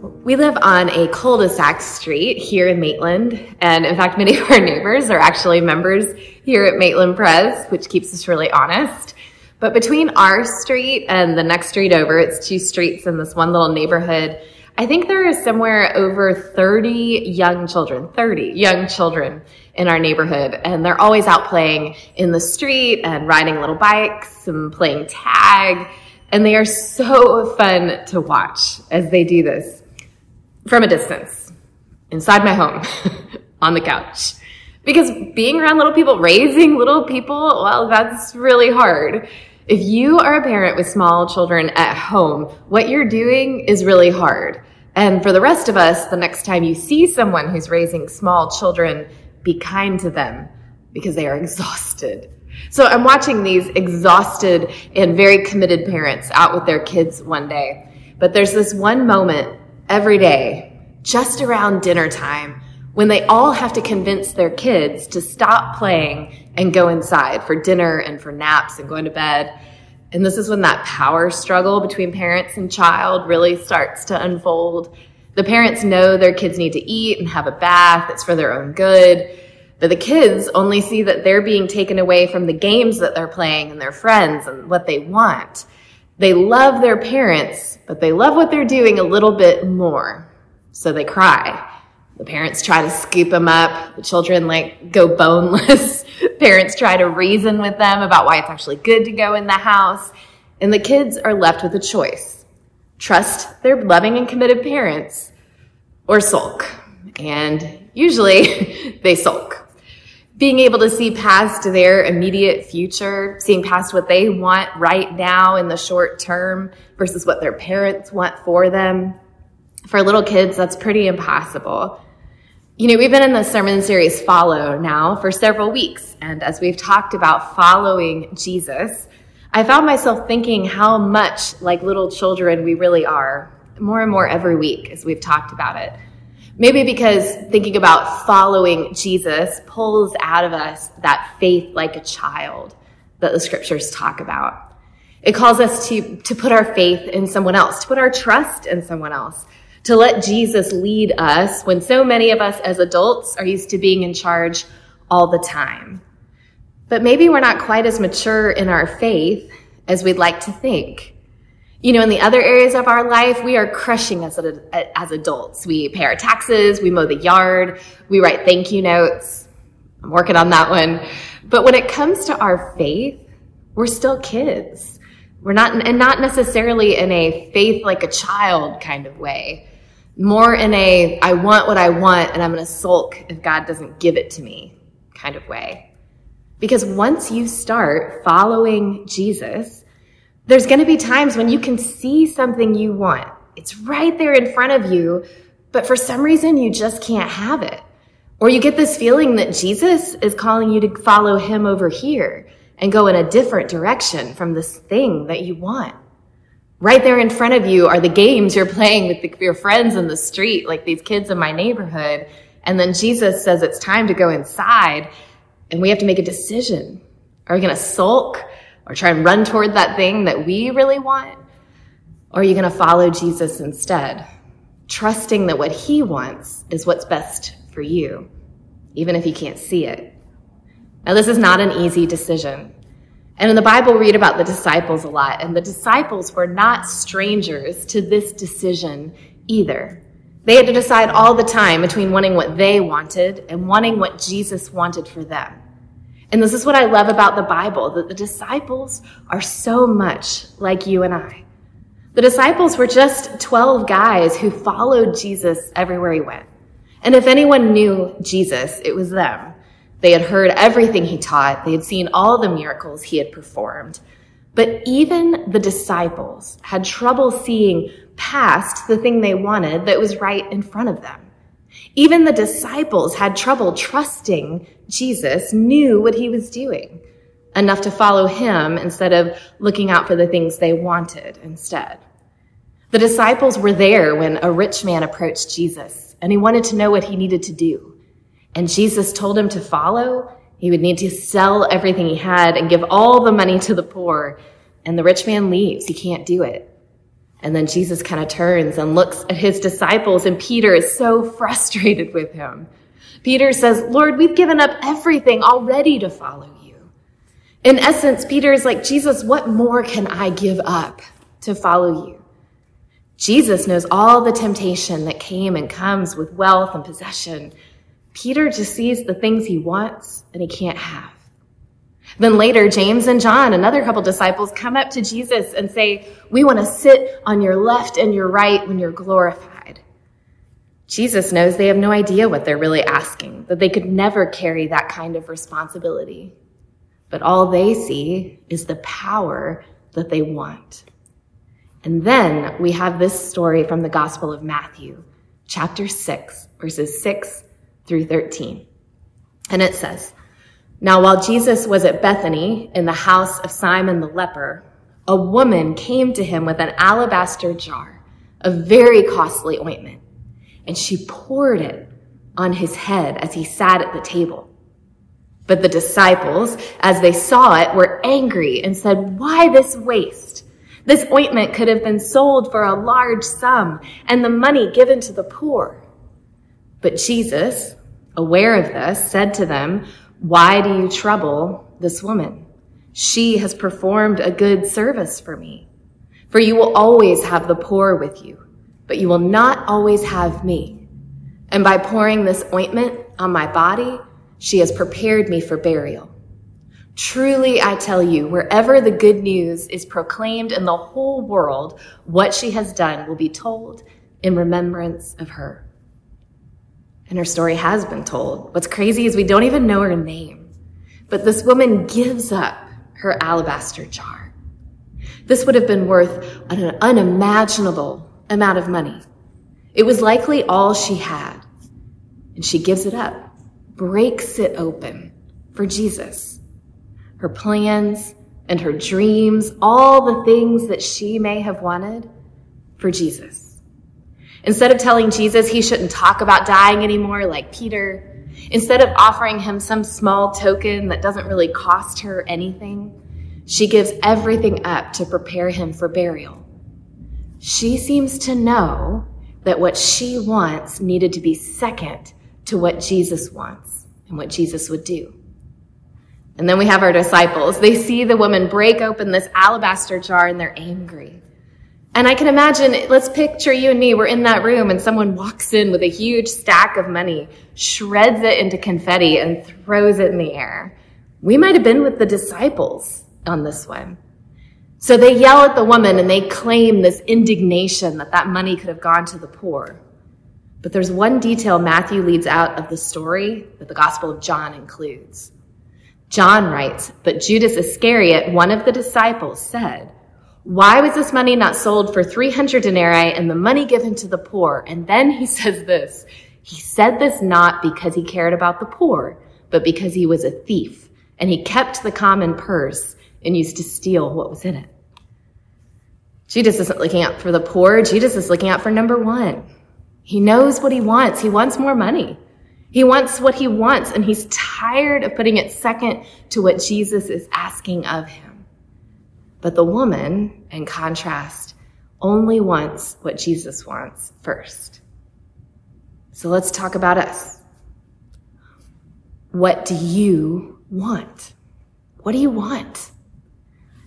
We live on a cul-de-sac street here in Maitland, and in fact, many of our neighbors are actually members here at Maitland Pres, which keeps us really honest. But between our street and the next street over, it's two streets in this one little neighborhood. I think there is somewhere over 30 young children, 30 young children in our neighborhood. And they're always out playing in the street and riding little bikes and playing tag. And they are so fun to watch as they do this from a distance, inside my home, on the couch. Because being around little people, raising little people, well, that's really hard. If you are a parent with small children at home, what you're doing is really hard. And for the rest of us, the next time you see someone who's raising small children, be kind to them because they are exhausted. So I'm watching these exhausted and very committed parents out with their kids one day. But there's this one moment every day, just around dinner time, when they all have to convince their kids to stop playing and go inside for dinner and for naps and going to bed. And this is when that power struggle between parents and child really starts to unfold. The parents know their kids need to eat and have a bath. It's for their own good. But the kids only see that they're being taken away from the games that they're playing and their friends and what they want. They love their parents, but they love what they're doing a little bit more. So they cry. The parents try to scoop them up. The children like go boneless. parents try to reason with them about why it's actually good to go in the house. And the kids are left with a choice. Trust their loving and committed parents or sulk. And usually they sulk being able to see past their immediate future, seeing past what they want right now in the short term versus what their parents want for them. For little kids, that's pretty impossible. You know, we've been in the sermon series Follow now for several weeks. And as we've talked about following Jesus, I found myself thinking how much like little children we really are more and more every week as we've talked about it. Maybe because thinking about following Jesus pulls out of us that faith like a child that the scriptures talk about. It calls us to, to put our faith in someone else, to put our trust in someone else, to let Jesus lead us when so many of us as adults are used to being in charge all the time. But maybe we're not quite as mature in our faith as we'd like to think. You know, in the other areas of our life, we are crushing as, as adults. We pay our taxes, we mow the yard, we write thank you notes. I'm working on that one. But when it comes to our faith, we're still kids. We're not, and not necessarily in a faith like a child kind of way. More in a, I want what I want and I'm going to sulk if God doesn't give it to me kind of way. Because once you start following Jesus, there's going to be times when you can see something you want. It's right there in front of you, but for some reason you just can't have it. Or you get this feeling that Jesus is calling you to follow him over here and go in a different direction from this thing that you want. Right there in front of you are the games you're playing with the, your friends in the street, like these kids in my neighborhood. And then Jesus says it's time to go inside and we have to make a decision. Are we going to sulk or try and run toward that thing that we really want? Or are you going to follow Jesus instead, trusting that what he wants is what's best for you, even if you can't see it? Now, this is not an easy decision. And in the Bible, we read about the disciples a lot, and the disciples were not strangers to this decision either. They had to decide all the time between wanting what they wanted and wanting what Jesus wanted for them. And this is what I love about the Bible that the disciples are so much like you and I. The disciples were just 12 guys who followed Jesus everywhere he went. And if anyone knew Jesus, it was them. They had heard everything he taught, they had seen all the miracles he had performed. But even the disciples had trouble seeing past the thing they wanted that was right in front of them. Even the disciples had trouble trusting Jesus knew what he was doing enough to follow him instead of looking out for the things they wanted instead. The disciples were there when a rich man approached Jesus and he wanted to know what he needed to do. And Jesus told him to follow. He would need to sell everything he had and give all the money to the poor. And the rich man leaves. He can't do it. And then Jesus kind of turns and looks at his disciples, and Peter is so frustrated with him. Peter says, Lord, we've given up everything already to follow you. In essence, Peter is like, Jesus, what more can I give up to follow you? Jesus knows all the temptation that came and comes with wealth and possession. Peter just sees the things he wants and he can't have. Then later, James and John, another couple disciples, come up to Jesus and say, We want to sit on your left and your right when you're glorified. Jesus knows they have no idea what they're really asking, that they could never carry that kind of responsibility. But all they see is the power that they want. And then we have this story from the Gospel of Matthew, chapter 6, verses 6 through 13. And it says, Now while Jesus was at Bethany in the house of Simon the leper, a woman came to him with an alabaster jar of very costly ointment, and she poured it on his head as he sat at the table. But the disciples, as they saw it, were angry and said, Why this waste? This ointment could have been sold for a large sum and the money given to the poor. But Jesus, aware of this, said to them, Why do you trouble this woman? She has performed a good service for me. For you will always have the poor with you, but you will not always have me. And by pouring this ointment on my body, she has prepared me for burial. Truly, I tell you, wherever the good news is proclaimed in the whole world, what she has done will be told in remembrance of her. And her story has been told. What's crazy is we don't even know her name. But this woman gives up her alabaster jar. This would have been worth an unimaginable amount of money. It was likely all she had. And she gives it up, breaks it open for Jesus her plans, and her dreams, all the things that she may have wanted for Jesus. Instead of telling Jesus he shouldn't talk about dying anymore like Peter, instead of offering him some small token that doesn't really cost her anything, she gives everything up to prepare him for burial. She seems to know that what she wants needed to be second to what Jesus wants and what Jesus would do. And then we have our disciples. They see the woman break open this alabaster jar and they're angry. And I can imagine, let's picture you and me, we're in that room and someone walks in with a huge stack of money, shreds it into confetti, and throws it in the air. We might have been with the disciples on this one. So they yell at the woman and they claim this indignation that that money could have gone to the poor. But there's one detail Matthew leads out of the story that the Gospel of John includes. John writes, But Judas Iscariot, one of the disciples, said, Why was this money not sold for 300 denarii and the money given to the poor? And then he says this He said this not because he cared about the poor, but because he was a thief, and he kept the common purse and used to steal what was in it. Judas isn't looking out for the poor, Judas is looking out for number one. He knows what he wants, he wants more money. He wants what he wants, and he's tired of putting it second to what Jesus is asking of him. But the woman, in contrast, only wants what Jesus wants first. So let's talk about us. What do you want? What do you want?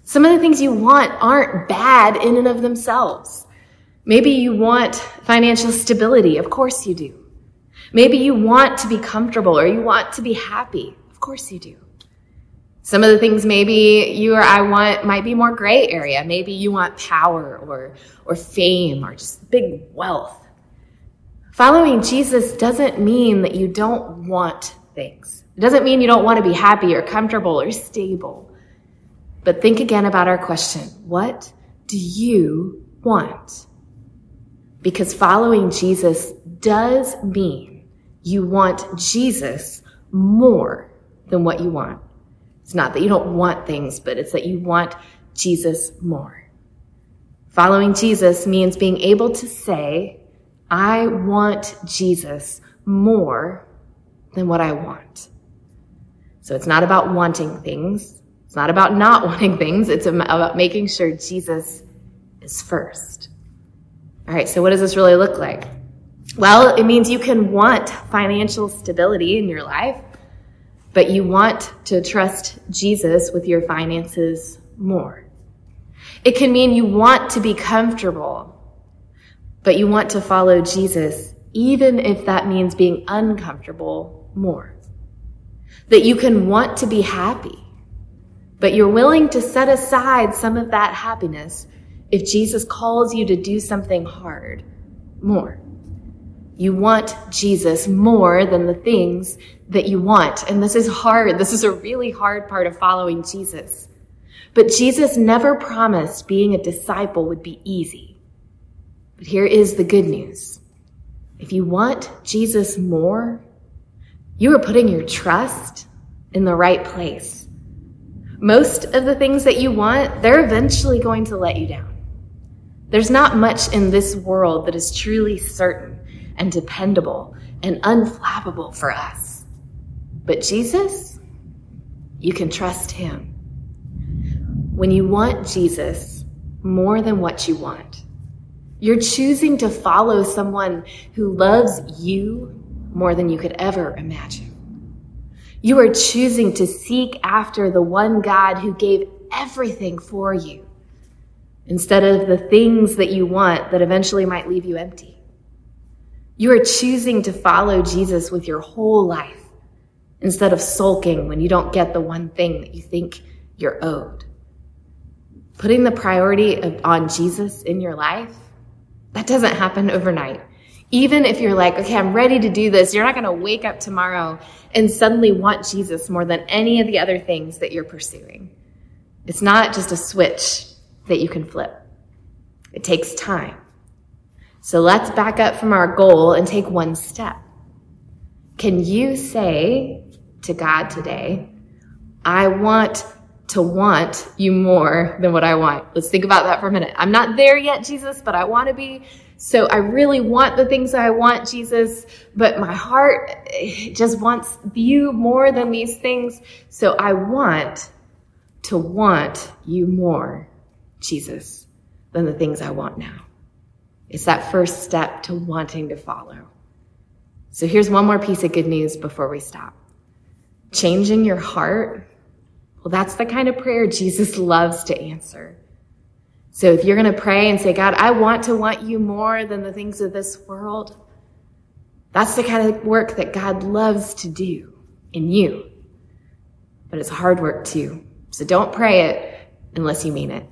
Some of the things you want aren't bad in and of themselves. Maybe you want financial stability. Of course you do. Maybe you want to be comfortable or you want to be happy. Of course you do. Some of the things maybe you or I want might be more gray area. Maybe you want power or, or fame or just big wealth. Following Jesus doesn't mean that you don't want things. It doesn't mean you don't want to be happy or comfortable or stable. But think again about our question. What do you want? Because following Jesus does mean you want Jesus more than what you want. It's not that you don't want things, but it's that you want Jesus more. Following Jesus means being able to say, I want Jesus more than what I want. So it's not about wanting things. It's not about not wanting things. It's about making sure Jesus is first. All right, so what does this really look like? Well, it means you can want financial stability in your life, but you want to trust Jesus with your finances more. It can mean you want to be comfortable, but you want to follow Jesus, even if that means being uncomfortable more. That you can want to be happy, but you're willing to set aside some of that happiness if Jesus calls you to do something hard more. You want Jesus more than the things that you want. And this is hard. This is a really hard part of following Jesus. But Jesus never promised being a disciple would be easy. But here is the good news. If you want Jesus more, you are putting your trust in the right place. Most of the things that you want, they're eventually going to let you down. There's not much in this world that is truly certain and dependable and unflappable for us. But Jesus, you can trust him. When you want Jesus more than what you want, you're choosing to follow someone who loves you more than you could ever imagine. You are choosing to seek after the one God who gave everything for you instead of the things that you want that eventually might leave you empty. You are choosing to follow Jesus with your whole life instead of sulking when you don't get the one thing that you think you're owed. Putting the priority of, on Jesus in your life, that doesn't happen overnight. Even if you're like, okay, I'm ready to do this, you're not going to wake up tomorrow and suddenly want Jesus more than any of the other things that you're pursuing. It's not just a switch that you can flip. It takes time. So let's back up from our goal and take one step. Can you say to God today, I want to want you more than what I want? Let's think about that for a minute. I'm not there yet, Jesus, but I want to be. So I really want the things I want, Jesus, but my heart just wants you more than these things. So I want to want you more, Jesus, than the things I want now. It's that first step to wanting to follow. So here's one more piece of good news before we stop. Changing your heart, well, that's the kind of prayer Jesus loves to answer. So if you're going to pray and say, God, I want to want you more than the things of this world, that's the kind of work that God loves to do in you. But it's hard work too. So don't pray it unless you mean it.